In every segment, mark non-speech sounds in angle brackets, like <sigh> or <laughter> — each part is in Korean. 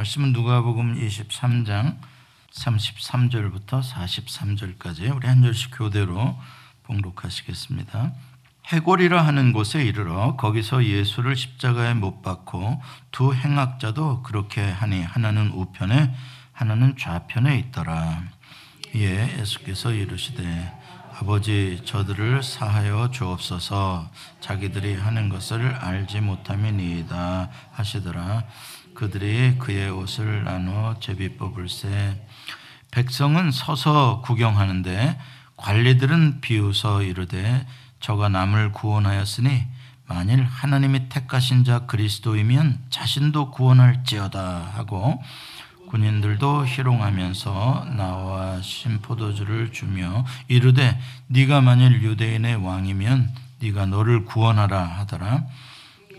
말씀은 누가복음 23장 33절부터 43절까지 우리 한 절씩 교대로 봉독하시겠습니다. 해골이라 하는 곳에 이르러 거기서 예수를 십자가에 못 박고 두 행악자도 그렇게 하니 하나는 우편에 하나는 좌편에 있더라. 이에 예수께서 이르시되 아버지 저들을 사하여 주옵소서 자기들이 하는 것을 알지 못함이니이다 하시더라. 그들이 그의 옷을 나눠 제비 뽑을세 백성은 서서 구경하는데 관리들은 비웃어 이르되 저가 남을 구원하였으니 만일 하나님이 택하신 자 그리스도이면 자신도 구원할지어다 하고 군인들도 희롱하면서 나와 신포도주를 주며 이르되 네가 만일 유대인의 왕이면 네가 너를 구원하라 하더라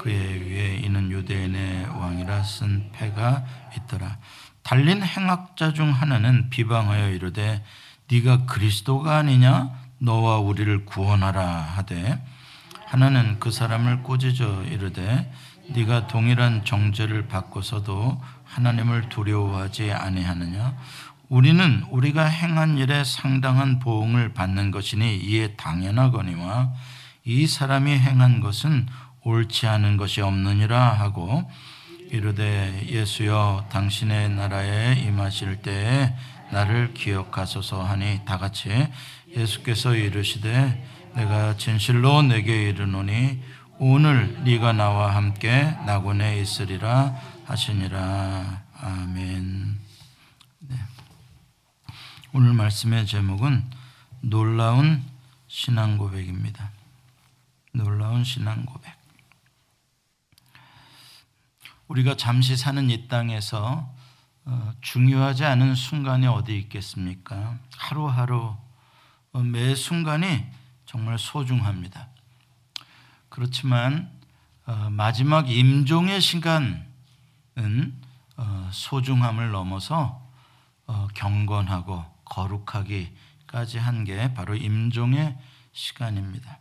그의 위에 이는 유대인의 왕이라 쓴 패가 있더라. 달린 행악자 중 하나는 비방하여 이르되 네가 그리스도가 아니냐? 너와 우리를 구원하라 하되 하나는 그 사람을 꾸짖어 이르되 네가 동일한 정죄를 받고서도 하나님을 두려워하지 아니하느냐? 우리는 우리가 행한 일에 상당한 보응을 받는 것이니 이에 당연하거니와 이 사람이 행한 것은 옳지 않은 것이 없느니라 하고 이르되 예수여 당신의 나라에 임하실 때에 나를 기억하소서 하니 다 같이 예수께서 이르시되 내가 진실로 내게 이르노니 오늘 네가 나와 함께 낙원에 있으리라 하시니라 아멘. 네. 오늘 말씀의 제목은 놀라운 신앙 고백입니다. 놀라운 신앙 고백. 우리가 잠시 사는 이 땅에서 어, 중요하지 않은 순간이 어디 있겠습니까? 하루하루 어, 매 순간이 정말 소중합니다. 그렇지만 어, 마지막 임종의 시간은 소중함을 넘어서 경건하고 거룩하기까지 한 게 바로 임종의 시간입니다.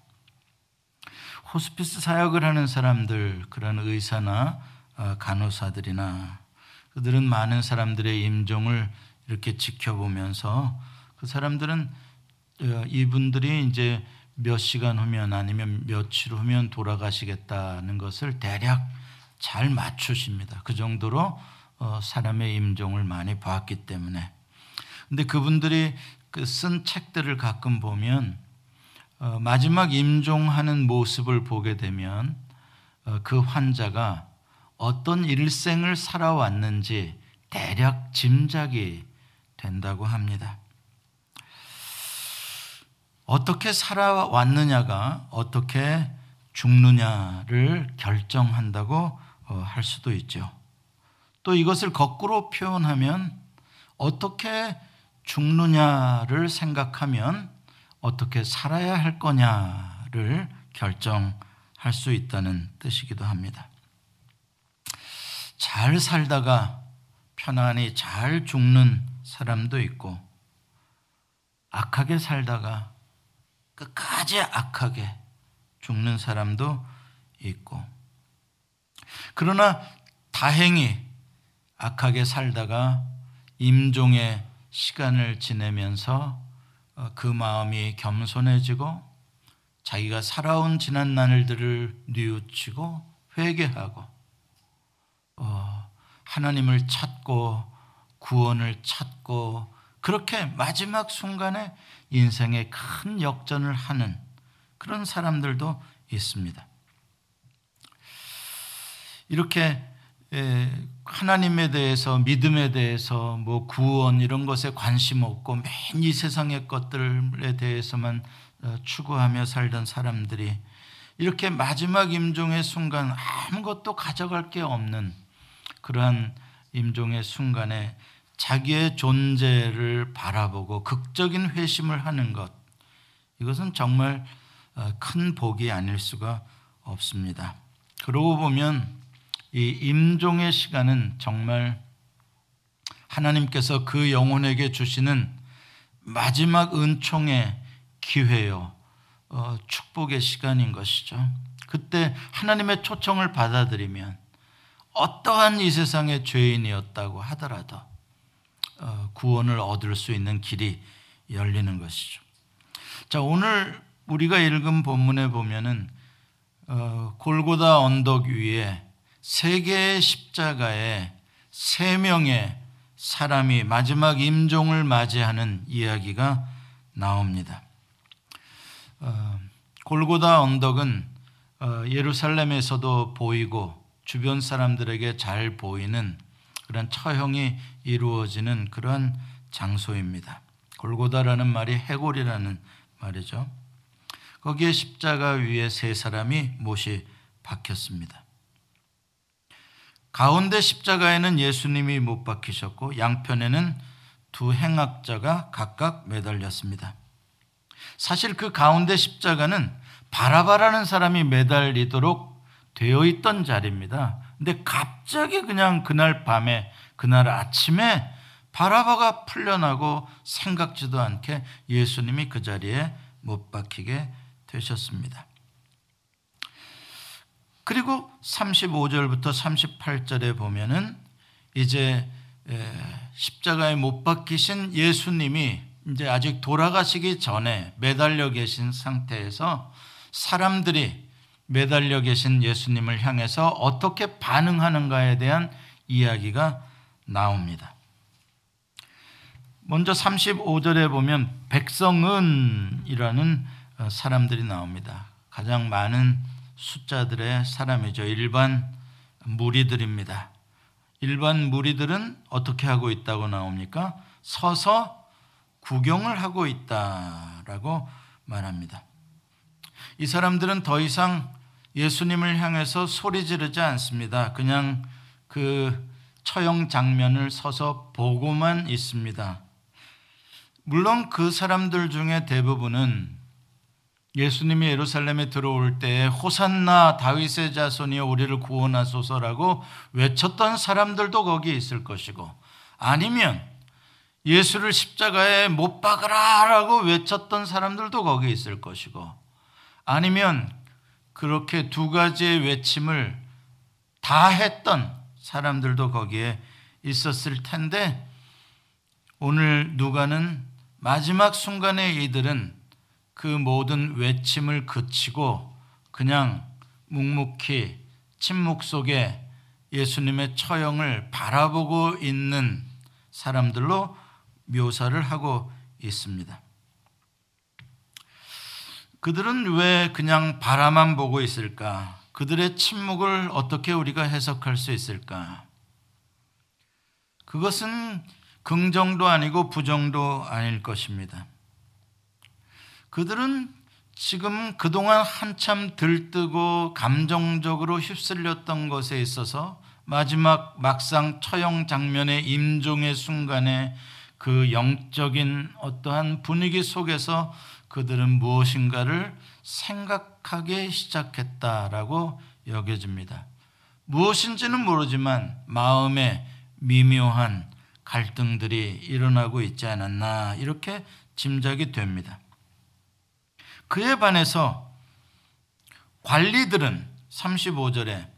호스피스 사역을 하는 사람들, 그런 의사나 어, 간호사들이나 그들은 많은 사람들의 임종을 이렇게 지켜보면서 그 사람들은 어, 이분들이 이제 몇 시간 후면 아니면 며칠 후면 돌아가시겠다는 것을 대략 잘 맞추십니다. 그 정도로 어, 사람의 임종을 많이 봤기 때문에. 근데 그분들이 그 쓴 책들을 가끔 보면 마지막 임종하는 모습을 보게 되면 그 환자가 어떤 일생을 살아왔는지 대략 짐작이 된다고 합니다. 어떻게 살아왔느냐가 어떻게 죽느냐를 결정한다고 어, 할 수도 있죠. 또 이것을 거꾸로 표현하면 어떻게 죽느냐를 생각하면 어떻게 살아야 할 거냐를 결정할 수 있다는 뜻이기도 합니다. 잘 살다가 편안히 잘 죽는 사람도 있고 악하게 살다가 끝까지 악하게 죽는 사람도 있고. 그러나 다행히 악하게 살다가 임종의 시간을 지내면서 어, 그 마음이 겸손해지고 자기가 살아온 지난 날들을 뉘우치고 회개하고 어, 하나님을 찾고 구원을 찾고 그렇게 마지막 순간에 인생의 큰 역전을 하는 그런 사람들도 있습니다. 이렇게 하나님에 대해서 믿음에 대해서 뭐 구원 이런 것에 관심 없고 맨 이 세상의 것들에 대해서만 어, 추구하며 살던 사람들이 이렇게 마지막 임종의 순간 아무것도 가져갈 게 없는 그러한 임종의 순간에 자기의 존재를 바라보고 극적인 회심을 하는 것 이것은 정말 어, 큰 복이 아닐 수가 없습니다. 그러고 보면 이 임종의 시간은 정말 하나님께서 그 영혼에게 주시는 마지막 은총의 기회요, 어, 축복의 시간인 것이죠. 그때 하나님의 초청을 받아들이면 어떠한 이 세상의 죄인이었다고 하더라도 어, 구원을 얻을 수 있는 길이 열리는 것이죠. 자, 오늘 우리가 읽은 본문에 보면은 어, 골고다 언덕 위에 세 개의 십자가에 세 명의 사람이 마지막 임종을 맞이하는 이야기가 나옵니다. 어, 골고다 언덕은 어, 예루살렘에서도 보이고 주변 사람들에게 잘 보이는 그런 처형이 이루어지는 그런 장소입니다. 골고다라는 말이 해골이라는 말이죠. 거기에 십자가 위에 세 사람이 못이 박혔습니다. 가운데 십자가에는 예수님이 못 박히셨고 양편에는 두 행악자가 각각 매달렸습니다. 사실 그 가운데 십자가는 바라바라는 사람이 매달리도록 되어 있던 자리입니다. 근데 갑자기 그냥 그날 밤에 그날 아침에 바라바가 풀려나고 생각지도 않게 예수님이 그 자리에 못 박히게 되셨습니다. 그리고 35절부터 38절에 보면은 이제 십자가에 못 박히신 예수님이 이제 아직 돌아가시기 전에 매달려 계신 상태에서 사람들이 매달려 계신 예수님을 향해서 어떻게 반응하는가에 대한 이야기가 나옵니다. 먼저 35절에 보면 백성은이라는 어, 사람들이 나옵니다. 가장 많은 숫자들의 사람이죠. 일반 무리들입니다. 일반 무리들은 어떻게 하고 있다고 나옵니까? 서서 구경을 하고 있다라고 말합니다. 이 사람들은 더 이상 예수님을 향해서 소리 지르지 않습니다. 그냥 그 처형 장면을 서서 보고만 있습니다. 물론 그 사람들 중에 대부분은 예수님이 예루살렘에 들어올 때 호산나 다윗의 자손이여 우리를 구원하소서라고 외쳤던 사람들도 거기 있을 것이고 아니면 예수를 십자가에 못 박으라라고 외쳤던 사람들도 거기 있을 것이고 아니면 그렇게 두 가지의 외침을 다 했던 사람들도 거기에 있었을 텐데 오늘 누가는 마지막 순간에 이들은 그 모든 외침을 그치고 그냥 묵묵히 침묵 속에 예수님의 처형을 바라보고 있는 사람들로 묘사를 하고 있습니다. 그들은 왜 그냥 바라만 보고 있을까? 그들의 침묵을 어떻게 우리가 해석할 수 있을까? 그것은 긍정도 아니고 부정도 아닐 것입니다. 그들은 지금 그동안 한참 들뜨고 감정적으로 휩쓸렸던 것에 있어서 마지막 막상 처형 장면의 임종의 순간에 그 영적인 어떠한 분위기 속에서 그들은 무엇인가를 생각하기 시작했다라고 여겨집니다. 무엇인지는 모르지만 마음에 미묘한 갈등들이 일어나고 있지 않았나 이렇게 짐작이 됩니다. 그에 반해서 관리들은 35절에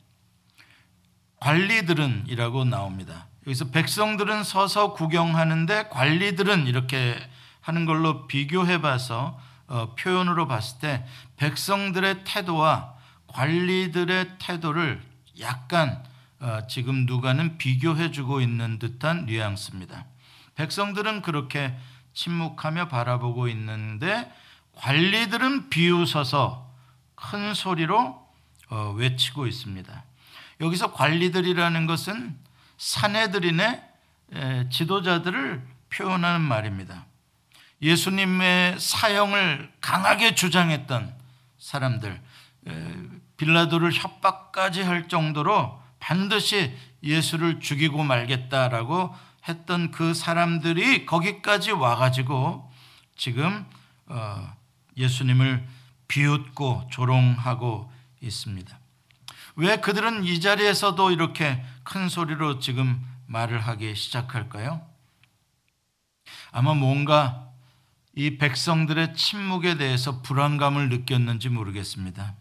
관리들은이라고 나옵니다. 여기서 백성들은 서서 구경하는데 관리들은 이렇게 하는 걸로 비교해 봐서 어, 표현으로 봤을 때 백성들의 태도와 관리들의 태도를 약간 어, 지금 누가는 비교해 주고 있는 듯한 뉘앙스입니다. 백성들은 그렇게 침묵하며 바라보고 있는데 관리들은 비웃어서 큰 소리로 어, 외치고 있습니다. 여기서 관리들이라는 것은 사내들인의 지도자들을 표현하는 말입니다. 예수님의 사형을 강하게 주장했던 사람들, 빌라도를 협박까지 할 정도로 반드시 예수를 죽이고 말겠다라고 했던 그 사람들이 거기까지 와가지고 지금 어, 예수님을 비웃고 조롱하고 있습니다. 왜 그들은 이 자리에서도 이렇게 큰 소리로 지금 말을 하기 시작할까요? 아마 뭔가 이 백성들의 침묵에 대해서 불안감을 느꼈는지 모르겠습니다.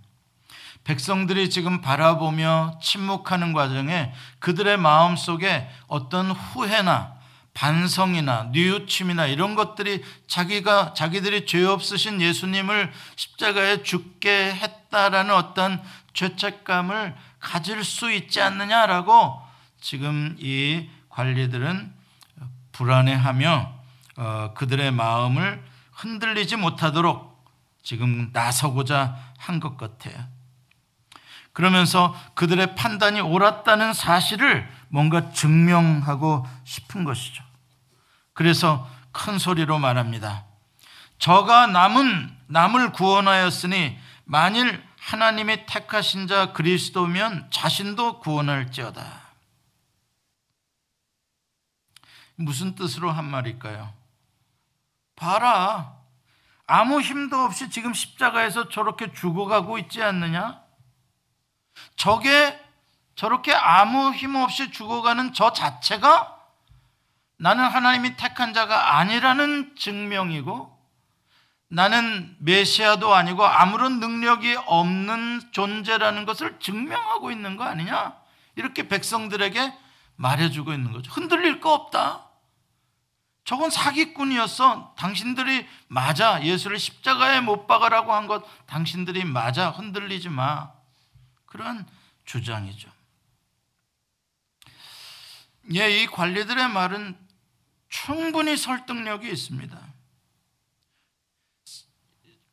백성들이 지금 바라보며 침묵하는 과정에 그들의 마음 속에 어떤 후회나 반성이나 뉘우침이나 이런 것들이 자기가 자기들이 죄 없으신 예수님을 십자가에 죽게 했다라는 어떤 죄책감을 가질 수 있지 않느냐라고 지금 이 관리들은 불안해하며 어, 그들의 마음을 흔들리지 못하도록 지금 나서고자 한 것 같아요. 그러면서 그들의 판단이 옳았다는 사실을 뭔가 증명하고 싶은 것이죠. 그래서 큰 소리로 말합니다. 저가 남은 남을 구원하였으니 만일 하나님이 택하신 자 그리스도면 자신도 구원할지어다. 무슨 뜻으로 한 말일까요? 봐라. 아무 힘도 없이 지금 십자가에서 저렇게 죽어가고 있지 않느냐? 저게 저렇게 아무 힘 없이 죽어가는 저 자체가 나는 하나님이 택한 자가 아니라는 증명이고 나는 메시아도 아니고 아무런 능력이 없는 존재라는 것을 증명하고 있는 거 아니냐? 이렇게 백성들에게 말해주고 있는 거죠. 흔들릴 거 없다. 저건 사기꾼이었어. 당신들이 맞아. 예수를 십자가에 못 박으라고 한 것 당신들이 맞아. 흔들리지 마. 그런 주장이죠. 예, 이 관리들의 말은 충분히 설득력이 있습니다.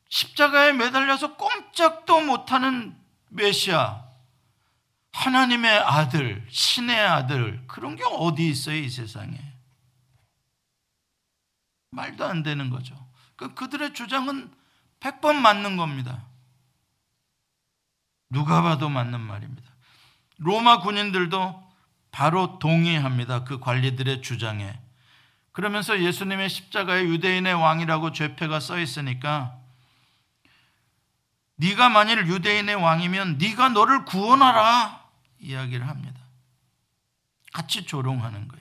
십자가에 매달려서 꼼짝도 못하는 메시아, 하나님의 아들, 신의 아들, 그런 게 어디 있어요, 이 세상에? 말도 안 되는 거죠. 그 그들의 주장은 100번 맞는 겁니다. 누가 봐도 맞는 말입니다. 로마 군인들도 바로 동의합니다. 그 관리들의 주장에. 그러면서 예수님의 십자가에 유대인의 왕이라고 죄패가 써 있으니까 네가 만일 유대인의 왕이면 네가 너를 구원하라 이야기를 합니다. 같이 조롱하는 거예요.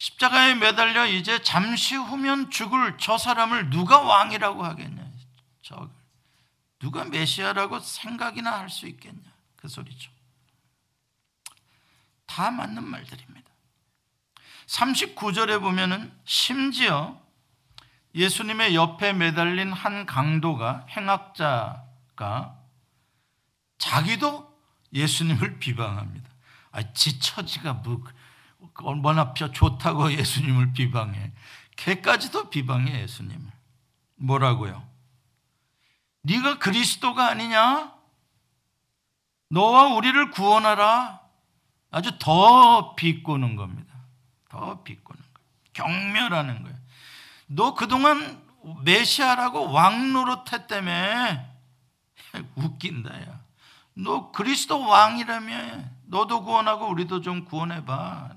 십자가에 매달려 이제 잠시 후면 죽을 저 사람을 누가 왕이라고 하겠냐? 저 누가 메시아라고 생각이나 할 수 있겠냐? 그 소리죠. 다 맞는 말들입니다. 39절에 보면은 심지어 예수님의 옆에 매달린 한 강도가 행악자가 자기도 예수님을 비방합니다. 아, 지 처지가 뭐 얼마나 좋다고 예수님을 비방해. 걔까지도 비방해 예수님을. 뭐라고요? 네가 그리스도가 아니냐? 너와 우리를 구원하라. 아주 더 비꼬는 겁니다. 더 비꼬는 거예요. 경멸하는 거예요. 너 그동안 메시아라고 왕 노릇 했다며 <laughs> 웃긴다 야. 너 그리스도 왕이라며 너도 구원하고 우리도 좀 구원해봐.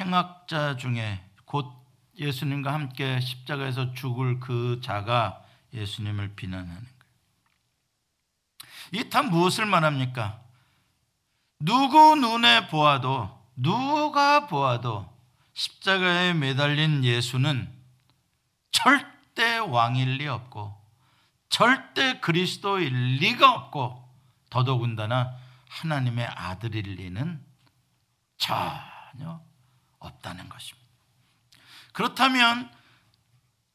행악자 중에 곧 예수님과 함께 십자가에서 죽을 그 자가 예수님을 비난하는 거예요. 이 다 무엇을 말합니까? 누구 눈에 보아도 누가 보아도 십자가에 매달린 예수는 절대 왕일 리 없고 절대 그리스도일 리가 없고 더더군다나 하나님의 아들일 리는 전혀 없다는 것입니다. 그렇다면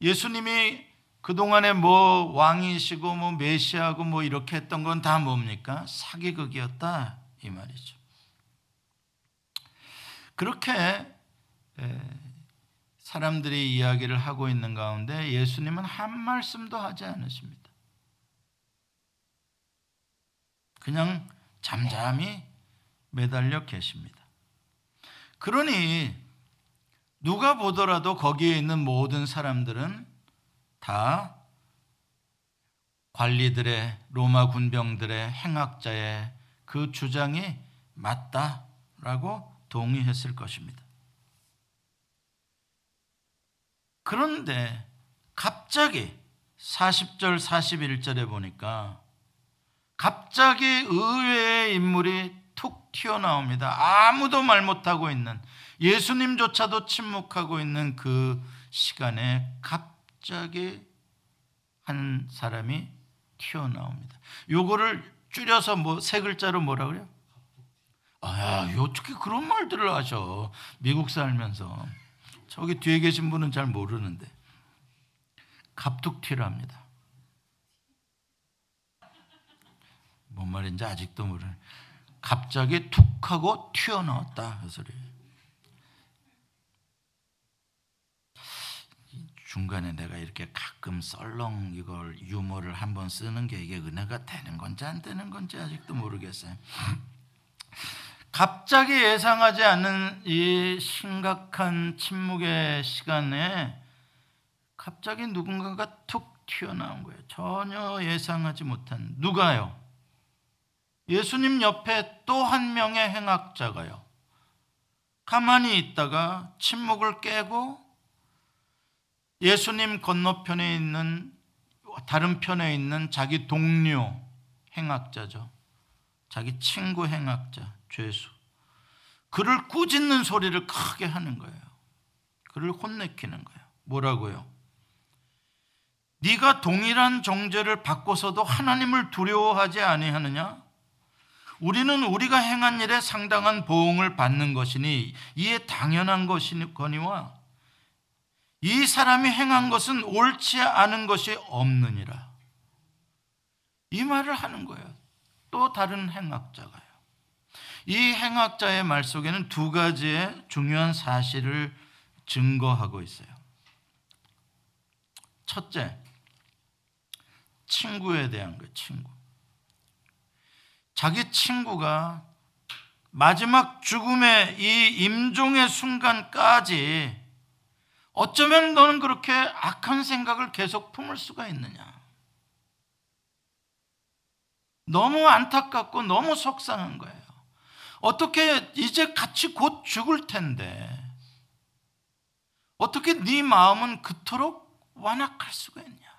예수님이 그동안에 뭐 왕이시고 뭐 메시아고 뭐 이렇게 했던 건 다 뭡니까? 사기극이었다 이 말이죠. 그렇게 사람들이 이야기를 하고 있는 가운데 예수님은 한 말씀도 하지 않으십니다. 그냥 잠잠히 매달려 계십니다. 그러니 누가 보더라도 거기에 있는 모든 사람들은 다 관리들의 로마 군병들의 행악자의 그 주장이 맞다라고 동의했을 것입니다. 그런데 갑자기 40절 41절에 보니까 갑자기 의외의 인물이 툭 튀어나옵니다. 아무도 말 못하고 있는 예수님조차도 침묵하고 있는 그 시간에 갑자기 한 사람이 튀어나옵니다. 요거를 줄여서 뭐 세 글자로 뭐라 그래요? 아, 어떻게 그런 말들을 하셔? 미국 살면서 저기 뒤에 계신 분은 잘 모르는데 갑툭튀랍니다. 뭔 말인지 아직도 모르는. 갑자기 툭 하고 튀어나왔다 그. 중간에 내가 이렇게 가끔 썰렁 이걸 유머를 한번 쓰는 게 이게 은혜가 되는 건지 안 되는 건지 아직도 모르겠어요. 갑자기 예상하지 않는 이 심각한 침묵의 시간에 갑자기 누군가가 툭 튀어나온 거예요. 전혀 예상하지 못한 누가요? 예수님 옆에 또 한 명의 행악자가요. 가만히 있다가 침묵을 깨고 예수님 건너편에 있는 다른 편에 있는 자기 동료 행악자죠. 자기 친구 행악자 죄수. 그를 꾸짖는 소리를 크게 하는 거예요. 그를 혼내키는 거예요. 뭐라고요? 네가 동일한 정죄를 받고서도 하나님을 두려워하지 아니하느냐? 우리는 우리가 행한 일에 상당한 보응을 받는 것이니 이에 당연한 것이거니와 이 사람이 행한 것은 옳지 않은 것이 없느니라. 이 말을 하는 거예요. 또 다른 행악자가요. 이 행악자의 말 속에는 두 가지의 중요한 사실을 증거하고 있어요. 첫째, 친구에 대한 거, 친구. 자기 친구가 마지막 죽음의 이 임종의 순간까지 어쩌면 너는 그렇게 악한 생각을 계속 품을 수가 있느냐? 너무 안타깝고 너무 속상한 거예요. 어떻게 이제 같이 곧 죽을 텐데 어떻게 네 마음은 그토록 완악할 수가 있냐?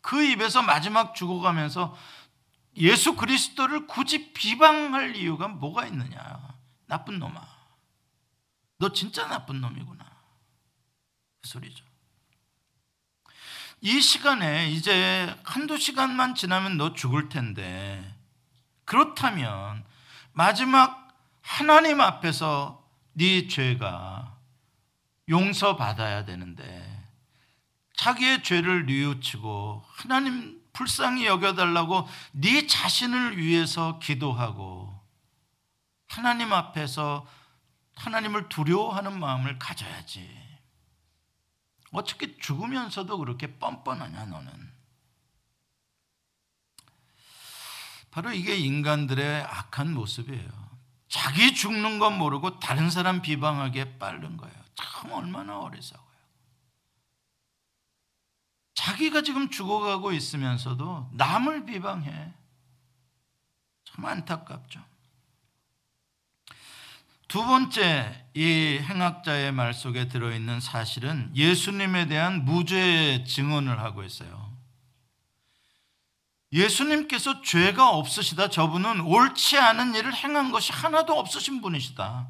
그 입에서 마지막 죽어가면서 예수 그리스도를 굳이 비방할 이유가 뭐가 있느냐? 나쁜 놈아. 너 진짜 나쁜 놈이구나. 그 소리죠. 이 시간에 이제 한두 시간만 지나면 너 죽을 텐데 그렇다면 마지막 하나님 앞에서 네 죄가 용서받아야 되는데 자기의 죄를 뉘우치고 하나님 불쌍히 여겨달라고 네 자신을 위해서 기도하고 하나님 앞에서 하나님을 두려워하는 마음을 가져야지. 어떻게 죽으면서도 그렇게 뻔뻔하냐 너는? 바로 이게 인간들의 악한 모습이에요. 자기 죽는 건 모르고 다른 사람 비방하기에 빠른 거예요. 참 얼마나 어리석어요. 자기가 지금 죽어가고 있으면서도 남을 비방해. 참 안타깝죠. 두 번째 이 행악자의 말 속에 들어있는 사실은 예수님에 대한 무죄의 증언을 하고 있어요. 예수님께서 죄가 없으시다. 저분은 옳지 않은 일을 행한 것이 하나도 없으신 분이시다.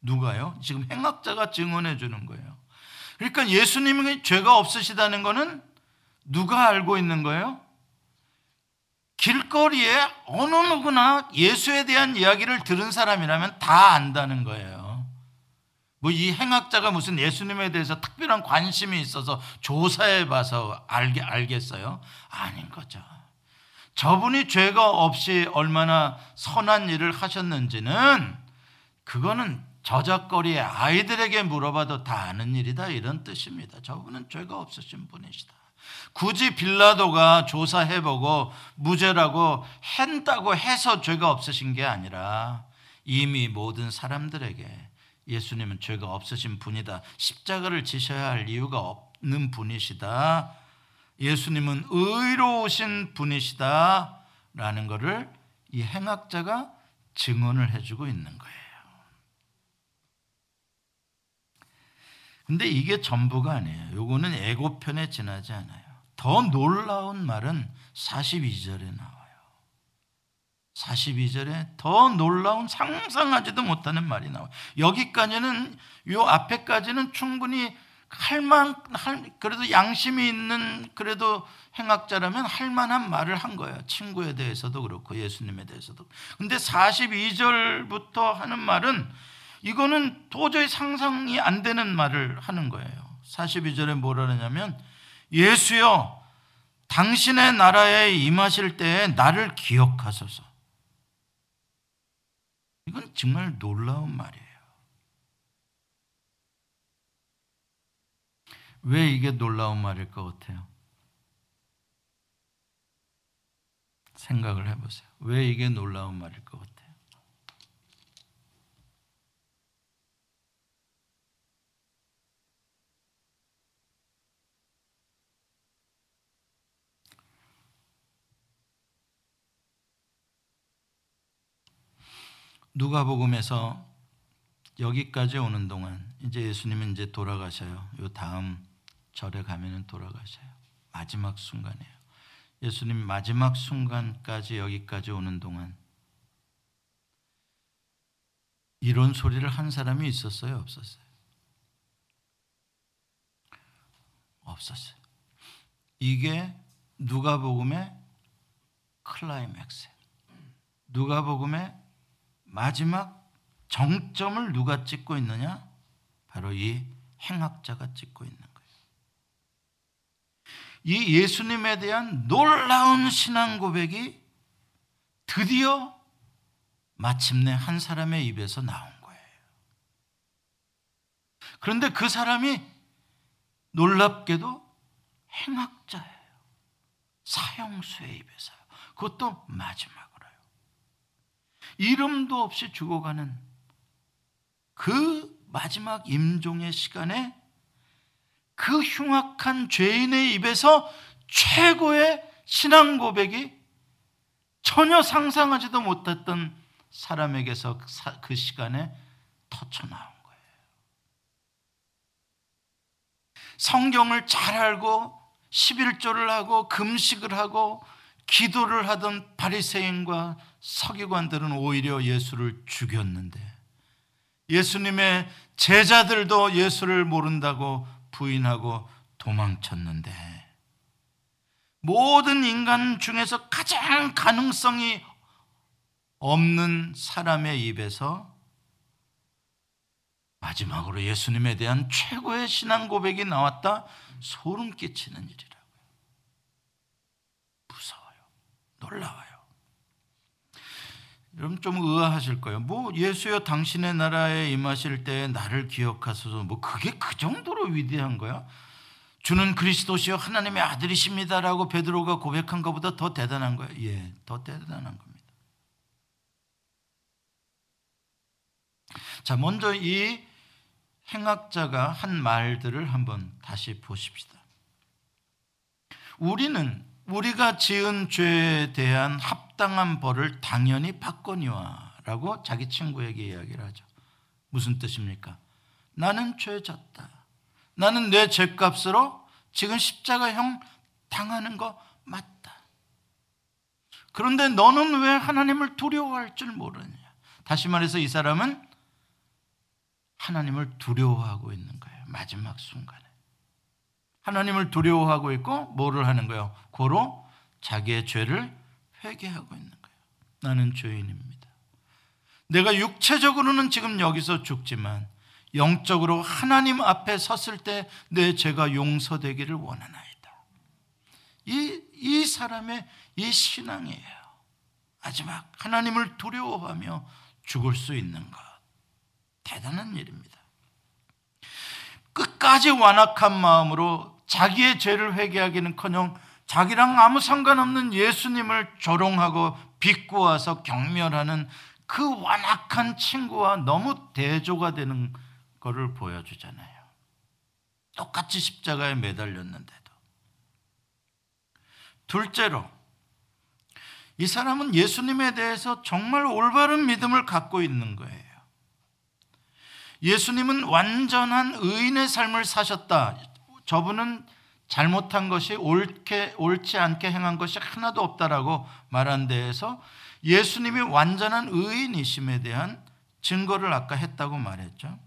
누가요? 지금 행악자가 증언해 주는 거예요. 그러니까 예수님이 죄가 없으시다는 것은 누가 알고 있는 거예요? 길거리에 어느 누구나 예수에 대한 이야기를 들은 사람이라면 다 안다는 거예요. 뭐 이 행악자가 무슨 예수님에 대해서 특별한 관심이 있어서 조사해 봐서 알게, 알겠어요? 아닌 거죠. 저분이 죄가 없이 얼마나 선한 일을 하셨는지는 그거는 저작거리의 아이들에게 물어봐도 다 아는 일이다 이런 뜻입니다. 저분은 죄가 없으신 분이시다. 굳이 빌라도가 조사해보고 무죄라고 한다고 해서 죄가 없으신 게 아니라 이미 모든 사람들에게 예수님은 죄가 없으신 분이다. 십자가를 지셔야 할 이유가 없는 분이시다. 예수님은 의로우신 분이시다. 라는 것을 이 행악자가 증언을 해주고 있는 거예요. 근데 이게 전부가 아니에요. 요거는 예고편에 지나지 않아요. 더 놀라운 말은 42절에 나와요. 42절에 더 놀라운 상상하지도 못하는 말이 나와요. 여기까지는 요 앞에까지는 충분히 할만 할 그래도 양심이 있는 그래도 행악자라면 할 만한 말을 한 거예요. 친구에 대해서도 그렇고 예수님에 대해서도. 근데 42절부터 하는 말은 이거는 도저히 상상이 안 되는 말을 하는 거예요. 42절에 뭐라 하냐면 예수여 당신의 나라에 임하실 때에 나를 기억하소서. 이건 정말 놀라운 말이에요. 왜 이게 놀라운 말일 것 같아요? 생각을 해보세요. 왜 이게 놀라운 말일 것 같아요? 누가복음에서 여기까지 오는 동안 이제 예수님은 이제 돌아가셔요. 요 다음 절에 가면은 돌아가셔요. 마지막 순간이에요. 예수님 마지막 순간까지 여기까지 오는 동안 이런 소리를 한 사람이 있었어요, 없었어요? 없었어요. 이게 누가복음의 클라이맥스예요. 누가복음의 마지막 정점을 누가 찍고 있느냐? 바로 이 행악자가 찍고 있는 거예요. 이 예수님에 대한 놀라운 신앙 고백이 드디어 마침내 한 사람의 입에서 나온 거예요. 그런데 그 사람이 놀랍게도 행악자예요. 사형수의 입에서요. 그것도 마지막으로요. 이름도 없이 죽어가는 그 마지막 임종의 시간에 그 흉악한 죄인의 입에서 최고의 신앙 고백이 전혀 상상하지도 못했던 사람에게서 그 시간에 터쳐 나온 거예요. 성경을 잘 알고 11조를 하고 금식을 하고 기도를 하던 바리새인과 서기관들은 오히려 예수를 죽였는데 예수님의 제자들도 예수를 모른다고 부인하고 도망쳤는데 모든 인간 중에서 가장 가능성이 없는 사람의 입에서 마지막으로 예수님에 대한 최고의 신앙 고백이 나왔다 소름 끼치는. 무서워요. 놀라워요. 여러분 좀 의아하실 거예요. 뭐 예수여 당신의 나라에 임하실 때 나를 기억하소서. 뭐 그게 그 정도로 위대한 거야? 주는 그리스도시요 하나님의 아들이십니다라고 베드로가 고백한 것보다 더 대단한 거예요. 예, 더 대단한 겁니다. 자, 먼저 이 행악자가 한 말들을 한번 다시 보십시다. 우리는 우리가 지은 죄에 대한 합당한 벌을 당연히 받거니와라고 자기 친구에게 이야기를 하죠. 무슨 뜻입니까? 나는 죄 졌다. 나는 내 죄값으로 지금 십자가형 당하는 거 맞다. 그런데 너는 왜 하나님을 두려워할 줄 모르냐? 다시 말해서 이 사람은 하나님을 두려워하고 있는 거예요. 마지막 순간에. 하나님을 두려워하고 있고 뭐를 하는 거예요? 고로 자기의 죄를 회개하고 있는 거예요. 나는 죄인입니다. 내가 육체적으로는 지금 여기서 죽지만 영적으로 하나님 앞에 섰을 때 내 죄가 용서되기를 원하나이다. 이, 이 사람의 이 신앙이에요. 마지막 하나님을 두려워하며 죽을 수 있는 것. 대단한 일입니다. 끝까지 완악한 마음으로 자기의 죄를 회개하기는커녕 자기랑 아무 상관없는 예수님을 조롱하고 비꼬아서 경멸하는 그 완악한 친구와 너무 대조가 되는 것을 보여주잖아요. 똑같이 십자가에 매달렸는데도. 둘째로, 이 사람은 예수님에 대해서 정말 올바른 믿음을 갖고 있는 거예요. 예수님은 완전한 의인의 삶을 사셨다. 저분은 잘못한 것이 옳게, 옳지 않게 행한 것이 하나도 없다라고 말한 데에서 예수님이 완전한 의인이심에 대한 증거를 아까 했다고 말했죠.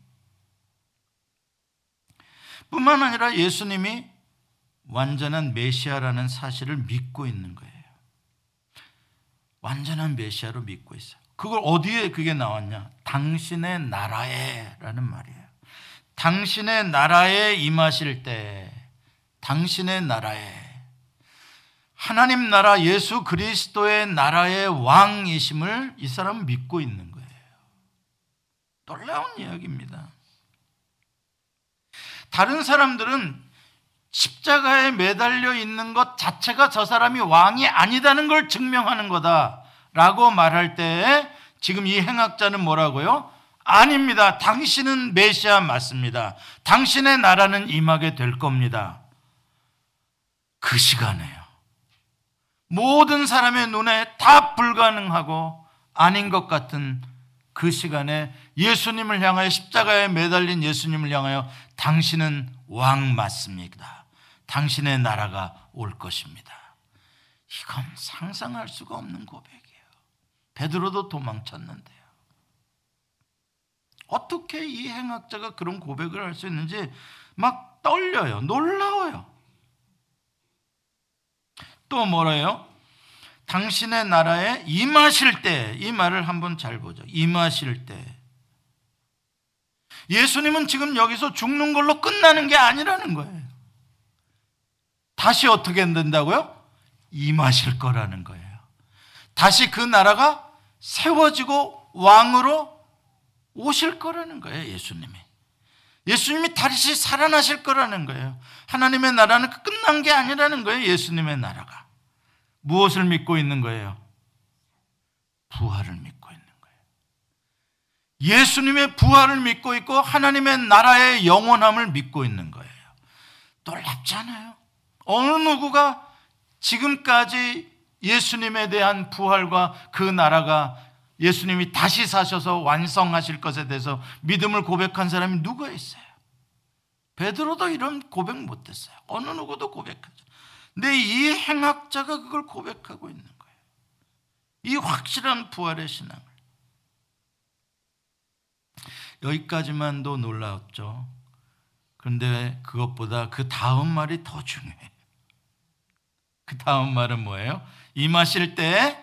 뿐만 아니라 예수님이 완전한 메시아라는 사실을 믿고 있는 거예요. 완전한 메시아로 믿고 있어요. 그걸 어디에 그게 나왔냐? 당신의 나라에 라는 말이에요. 당신의 나라에 임하실 때, 당신의 나라에 하나님 나라 예수 그리스도의 나라의 왕이심을 이 사람은 믿고 있는 거예요. 놀라운 이야기입니다. 다른 사람들은 십자가에 매달려 있는 것 자체가 저 사람이 왕이 아니다는 걸 증명하는 거다라고 말할 때 지금 이 행악자는 뭐라고요? 아닙니다. 당신은 메시아 맞습니다. 당신의 나라는 임하게 될 겁니다. 그 시간에요. 모든 사람의 눈에 다 불가능하고 아닌 것 같은 그 시간에 예수님을 향하여 십자가에 매달린 예수님을 향하여 당신은 왕 맞습니다. 당신의 나라가 올 것입니다. 이건 상상할 수가 없는 고백이에요. 베드로도 도망쳤는데요. 어떻게 이 행악자가 그런 고백을 할 수 있는지 막 떨려요. 놀라워요. 또 뭐래요? 당신의 나라에 임하실 때, 이 말을 한번 잘 보죠. 임하실 때. 예수님은 지금 여기서 죽는 걸로 끝나는 게 아니라는 거예요. 다시 어떻게 된다고요? 임하실 거라는 거예요. 다시 그 나라가 세워지고 왕으로 오실 거라는 거예요, 예수님이. 예수님이 다시 살아나실 거라는 거예요. 하나님의 나라는 끝난 게 아니라는 거예요, 예수님의 나라가. 무엇을 믿고 있는 거예요? 부활을 믿고 있는 거예요. 예수님의 부활을 믿고 있고 하나님의 나라의 영원함을 믿고 있는 거예요. 놀랍지 않아요? 어느 누구가 지금까지 예수님에 대한 부활과 그 나라가 예수님이 다시 사셔서 완성하실 것에 대해서 믿음을 고백한 사람이 누가 있어요? 베드로도 이런 고백 못했어요. 어느 누구도 고백하죠. 근데 이 행악자가 그걸 고백하고 있는 거예요. 이 확실한 부활의 신앙을. 여기까지만도 놀라웠죠. 그런데 그것보다 그 다음 말이 더 중요해요. 그 다음 말은 뭐예요? 임하실 때,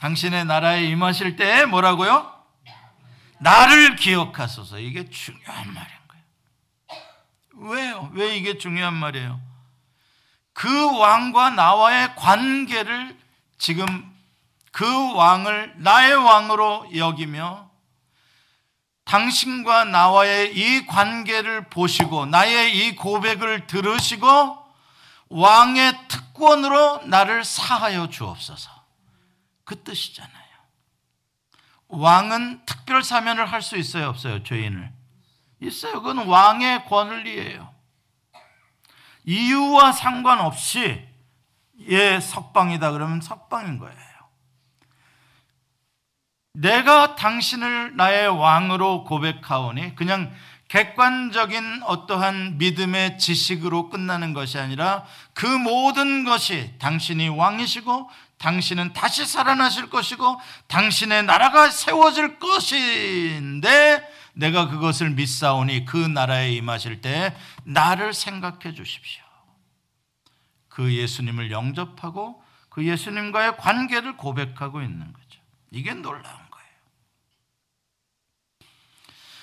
당신의 나라에 임하실 때 뭐라고요? 나를 기억하소서. 이게 중요한 말인 거예요. 왜요? 왜 이게 중요한 말이에요? 그 왕과 나와의 관계를 지금 그 왕을 나의 왕으로 여기며 당신과 나와의 이 관계를 보시고 나의 이 고백을 들으시고 왕의 특권으로 나를 사하여 주옵소서. 그 뜻이잖아요. 왕은 특별 사면을 할 수 있어요, 없어요, 죄인을? 있어요. 그건 왕의 권리예요. 이유와 상관없이 예, 석방이다 그러면 석방인 거예요. 내가 당신을 나의 왕으로 고백하오니 그냥 객관적인 어떠한 믿음의 지식으로 끝나는 것이 아니라 그 모든 것이 당신이 왕이시고 당신은 다시 살아나실 것이고 당신의 나라가 세워질 것인데 내가 그것을 믿사오니 그 나라에 임하실 때 나를 생각해 주십시오. 그 예수님을 영접하고 그 예수님과의 관계를 고백하고 있는 거죠. 이게 놀라운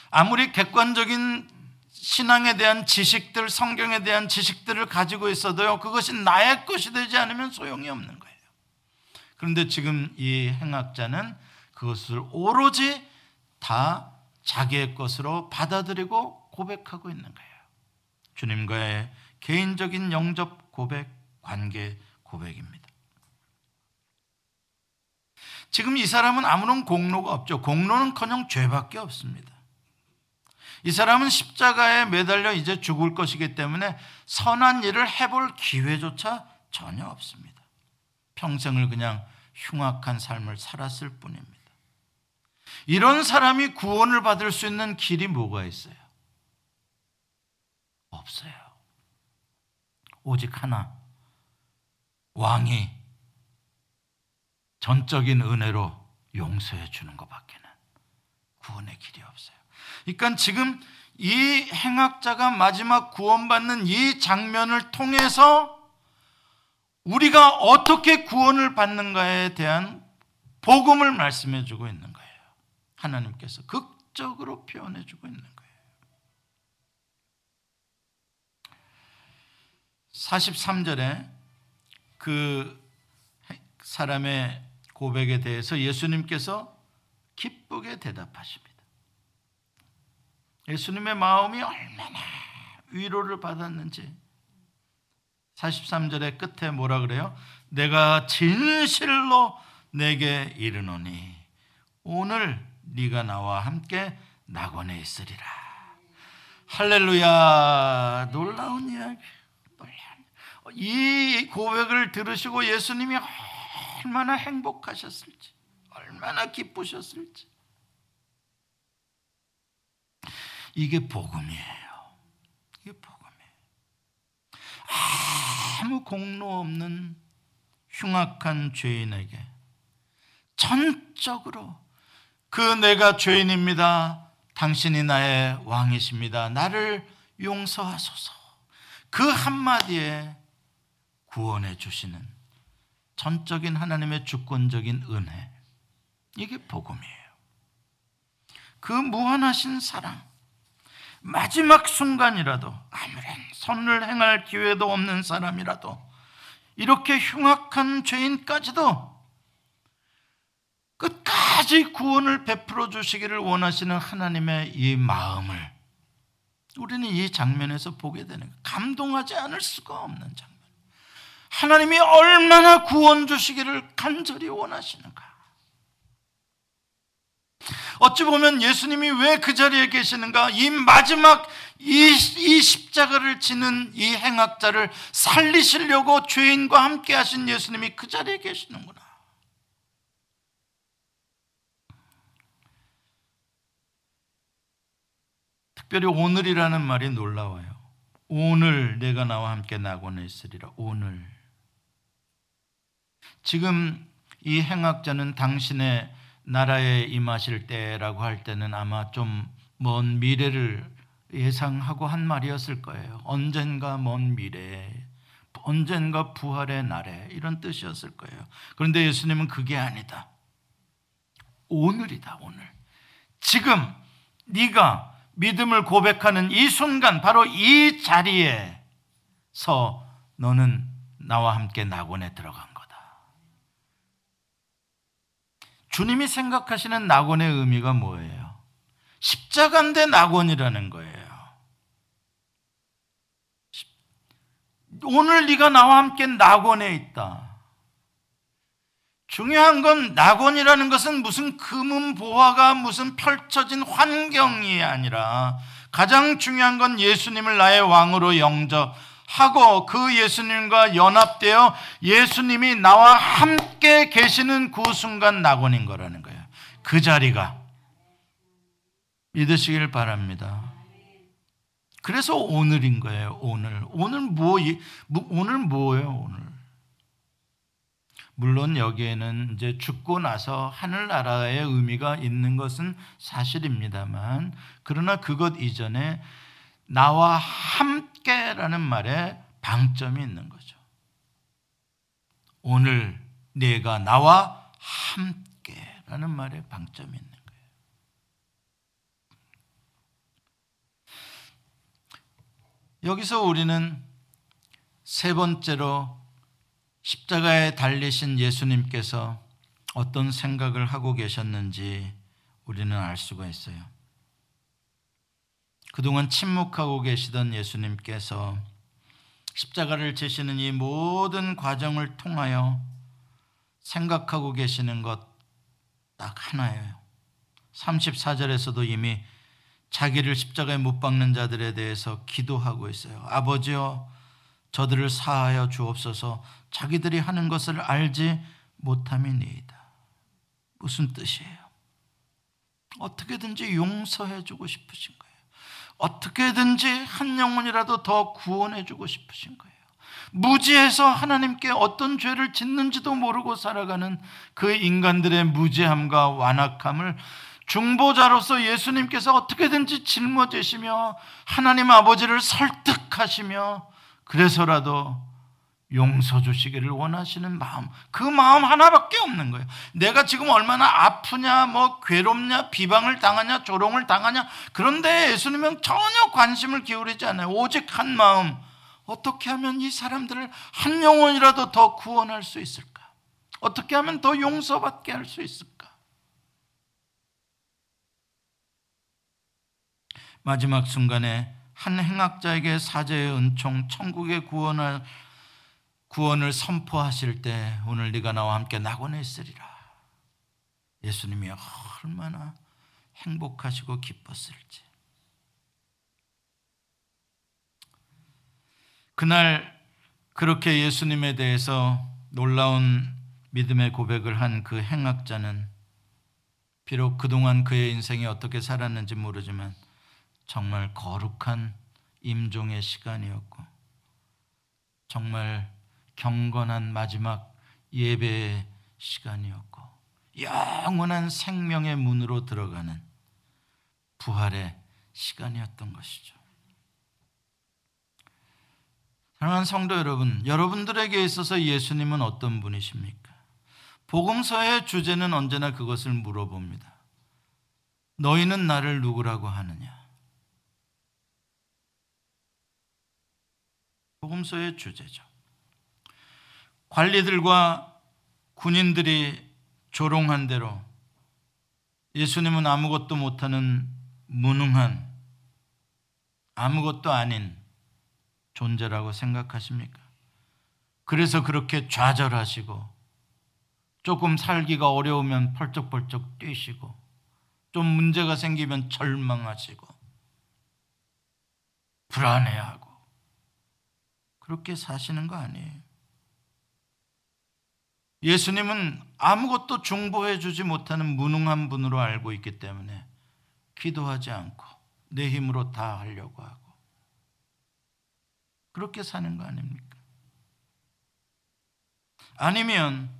아무리 객관적인 신앙에 대한 지식들, 성경에 대한 지식들을 가지고 있어도요, 그것이 나의 것이 되지 않으면 소용이 없는 거예요. 그런데 지금 이 행악자는 그것을 오로지 다 자기의 것으로 받아들이고 고백하고 있는 거예요. 주님과의 개인적인 영접 고백, 관계 고백입니다. 지금 이 사람은 아무런 공로가 없죠. 공로는 커녕 죄밖에 없습니다. 이 사람은 십자가에 매달려 이제 죽을 것이기 때문에 선한 일을 해볼 기회조차 전혀 없습니다. 평생을 그냥 흉악한 삶을 살았을 뿐입니다. 이런 사람이 구원을 받을 수 있는 길이 뭐가 있어요? 없어요. 오직 하나. 왕이 전적인 은혜로 용서해 주는 것밖에는 구원의 길이 없어요. 그러니까 지금 이 행악자가 마지막 구원받는 이 장면을 통해서 우리가 어떻게 구원을 받는가에 대한 복음을 말씀해 주고 있는 거예요. 하나님께서 극적으로 표현해 주고 있는 거예요. 43절에 그 사람의 고백에 대해서 예수님께서 기쁘게 대답하십니다. 예수님의 마음이 얼마나 위로를 받았는지 43절의 끝에 뭐라 그래요? 내가 진실로 내게 이르노니 오늘 네가 나와 함께 낙원에 있으리라. 할렐루야. 놀라운 이야기. 이 고백을 들으시고 예수님이 얼마나 행복하셨을지, 얼마나 기쁘셨을지. 이게 복음이에요. 이게 복음이에요. 아무 공로 없는 흉악한 죄인에게 전적으로 그 내가 죄인입니다. 당신이 나의 왕이십니다. 나를 용서하소서. 그 한마디에 구원해 주시는 전적인 하나님의 주권적인 은혜. 이게 복음이에요. 그 무한하신 사랑. 마지막 순간이라도 아무런 선을 행할 기회도 없는 사람이라도 이렇게 흉악한 죄인까지도 끝까지 구원을 베풀어 주시기를 원하시는 하나님의 이 마음을 우리는 이 장면에서 보게 되는 감동하지 않을 수가 없는 장면. 하나님이 얼마나 구원 주시기를 간절히 원하시는가. 어찌 보면 예수님이 왜 그 자리에 계시는가? 이 마지막 이, 이 십자가를 지는 이 행악자를 살리시려고 죄인과 함께 하신 예수님이 그 자리에 계시는구나. 특별히 오늘이라는 말이 놀라워요. 오늘 내가 나와 함께 낙원에 있으리라. 오늘. 지금 이 행악자는 당신의 나라에 임하실 때라고 할 때는 아마 좀 먼 미래를 예상하고 한 말이었을 거예요. 언젠가 먼 미래, 언젠가 부활의 날에 이런 뜻이었을 거예요. 그런데 예수님은 그게 아니다. 오늘이다, 오늘. 지금 네가 믿음을 고백하는 이 순간 바로 이 자리에서 너는 나와 함께 낙원에 들어간 거다. 주님이 생각하시는 낙원의 의미가 뭐예요? 십자가인데 낙원이라는 거예요. 오늘 네가 나와 함께 낙원에 있다. 중요한 건 낙원이라는 것은 무슨 금은 보화가 무슨 펼쳐진 환경이 아니라 가장 중요한 건 예수님을 나의 왕으로 영접 하고 그 예수님과 연합되어 예수님이 나와 함께 계시는 그 순간 낙원인 거라는 거예요. 그 자리가 믿으시길 바랍니다. 그래서 오늘인 거예요. 오늘 오늘 뭐 오늘 뭐예요? 오늘 물론 여기에는 이제 죽고 나서 하늘나라의 의미가 있는 것은 사실입니다만 그러나 그것 이전에 나와 함께라는 말에 방점이 있는 거죠. 오늘 내가 나와 함께라는 말에 방점이 있는 거예요. 여기서 우리는 세 번째로 십자가에 달리신 예수님께서 어떤 생각을 하고 계셨는지 우리는 알 수가 있어요. 그동안 침묵하고 계시던 예수님께서 십자가를 지시는 이 모든 과정을 통하여 생각하고 계시는 것 딱 하나예요. 34절에서도 이미 자기를 십자가에 못 박는 자들에 대해서 기도하고 있어요. 아버지여 저들을 사하여 주옵소서 자기들이 하는 것을 알지 못함이니이다. 무슨 뜻이에요? 어떻게든지 용서해 주고 싶으신 거예요. 어떻게든지 한 영혼이라도 더 구원해 주고 싶으신 거예요. 무지해서 하나님께 어떤 죄를 짓는지도 모르고 살아가는 그 인간들의 무지함과 완악함을 중보자로서 예수님께서 어떻게든지 짊어지시며 하나님 아버지를 설득하시며 그래서라도 용서 주시기를 원하시는 마음, 그 마음 하나밖에 없는 거예요. 내가 지금 얼마나 아프냐, 뭐 괴롭냐, 비방을 당하냐, 조롱을 당하냐, 그런데 예수님은 전혀 관심을 기울이지 않아요. 오직 한 마음, 어떻게 하면 이 사람들을 한 영혼이라도 더 구원할 수 있을까? 어떻게 하면 더 용서받게 할 수 있을까? 마지막 순간에 한 행악자에게 사제의 은총, 천국의 구원을 구원을 선포하실 때 오늘 네가 나와 함께 낙원에 있으리라. 예수님이 얼마나 행복하시고 기뻤을지. 그날 그렇게 예수님에 대해서 놀라운 믿음의 고백을 한 그 행악자는 비록 그동안 그의 인생이 어떻게 살았는지 모르지만 정말 거룩한 임종의 시간이었고 정말 경건한 마지막 예배의 시간이었고 영원한 생명의 문으로 들어가는 부활의 시간이었던 것이죠. 사랑하는 성도 여러분, 여러분들에게 있어서 예수님은 어떤 분이십니까? 복음서의 주제는 언제나 그것을 물어봅니다. 너희는 나를 누구라고 하느냐? 복음서의 주제죠. 관리들과 군인들이 조롱한 대로 예수님은 아무것도 못하는 무능한 아무것도 아닌 존재라고 생각하십니까? 그래서 그렇게 좌절하시고 조금 살기가 어려우면 펄쩍펄쩍 뛰시고 좀 문제가 생기면 절망하시고 불안해하고 그렇게 사시는 거 아니에요. 예수님은 아무것도 중보해 주지 못하는 무능한 분으로 알고 있기 때문에 기도하지 않고 내 힘으로 다 하려고 하고 그렇게 사는 거 아닙니까? 아니면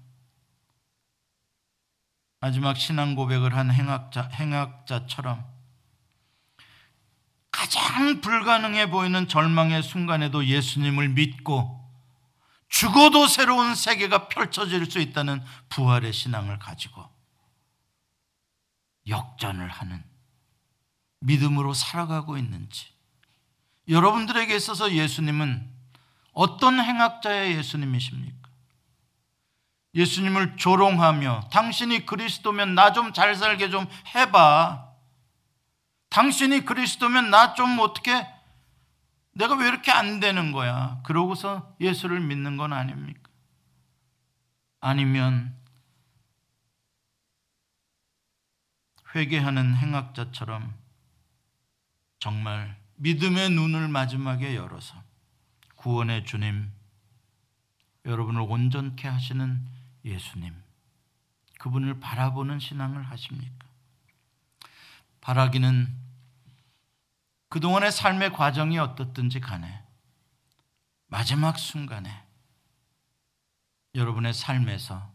마지막 신앙 고백을 한 행악자, 행악자처럼 가장 불가능해 보이는 절망의 순간에도 예수님을 믿고 죽어도 새로운 세계가 펼쳐질 수 있다는 부활의 신앙을 가지고 역전을 하는 믿음으로 살아가고 있는지 여러분들에게 있어서 예수님은 어떤 행악자의 예수님이십니까? 예수님을 조롱하며 당신이 그리스도면 나 좀 잘 살게 좀 해봐. 당신이 그리스도면 나 좀 어떻게 내가 왜 이렇게 안 되는 거야? 그러고서 예수를 믿는 건 아닙니까? 아니면 회개하는 행악자처럼 정말 믿음의 눈을 마지막에 열어서 구원의 주님, 여러분을 온전케 하시는 예수님, 그분을 바라보는 신앙을 하십니까? 바라기는 그동안의 삶의 과정이 어떻든지 간에 마지막 순간에 여러분의 삶에서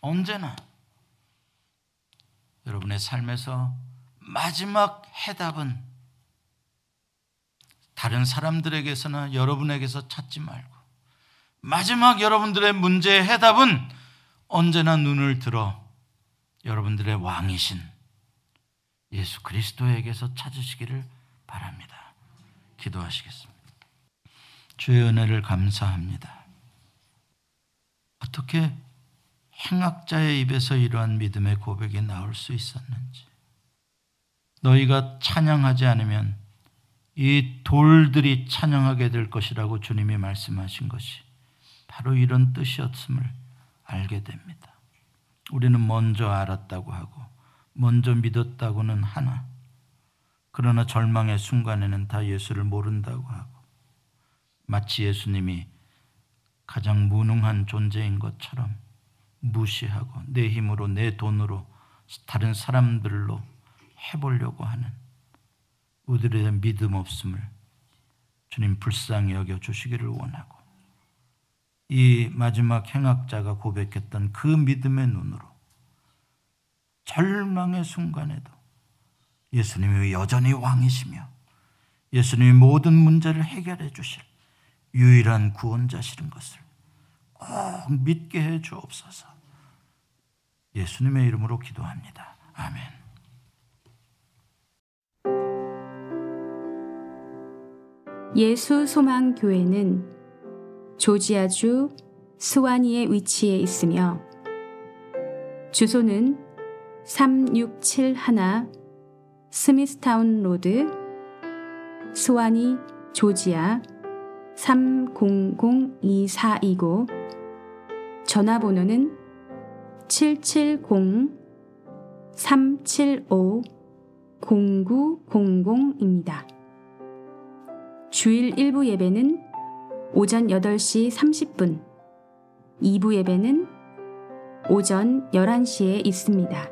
언제나 여러분의 삶에서 마지막 해답은 다른 사람들에게서나 여러분에게서 찾지 말고 마지막 여러분들의 문제의 해답은 언제나 눈을 들어 여러분들의 왕이신 예수 그리스도에게서 찾으시기를 바랍니다. 기도하시겠습니다. 주의 은혜를 감사합니다. 어떻게 행악자의 입에서 이러한 믿음의 고백이 나올 수 있었는지. 너희가 찬양하지 않으면 이 돌들이 찬양하게 될 것이라고 주님이 말씀하신 것이 바로 이런 뜻이었음을 알게 됩니다. 우리는 먼저 알았다고 하고 먼저 믿었다고는 하나 그러나 절망의 순간에는 다 예수를 모른다고 하고 마치 예수님이 가장 무능한 존재인 것처럼 무시하고 내 힘으로 내 돈으로 다른 사람들로 해보려고 하는 우리들의 믿음 없음을 주님 불쌍히 여겨 주시기를 원하고 이 마지막 행악자가 고백했던 그 믿음의 눈으로 절망의 순간에도 예수님이 여전히 왕이시며 예수님이 모든 문제를 해결해 주실 유일한 구원자시는 것을 꼭 믿게 해 주옵소서. 예수님의 이름으로 기도합니다. 아멘. 예수 소망 교회는 조지아주 스와니에 위치해 있으며 주소는 3671 Smithtown Road 스와니 조지아 30024이고 전화번호는 770-375-0900입니다. 주일 1부 예배는 오전 8시 30분, 2부 예배는 오전 11시에 있습니다.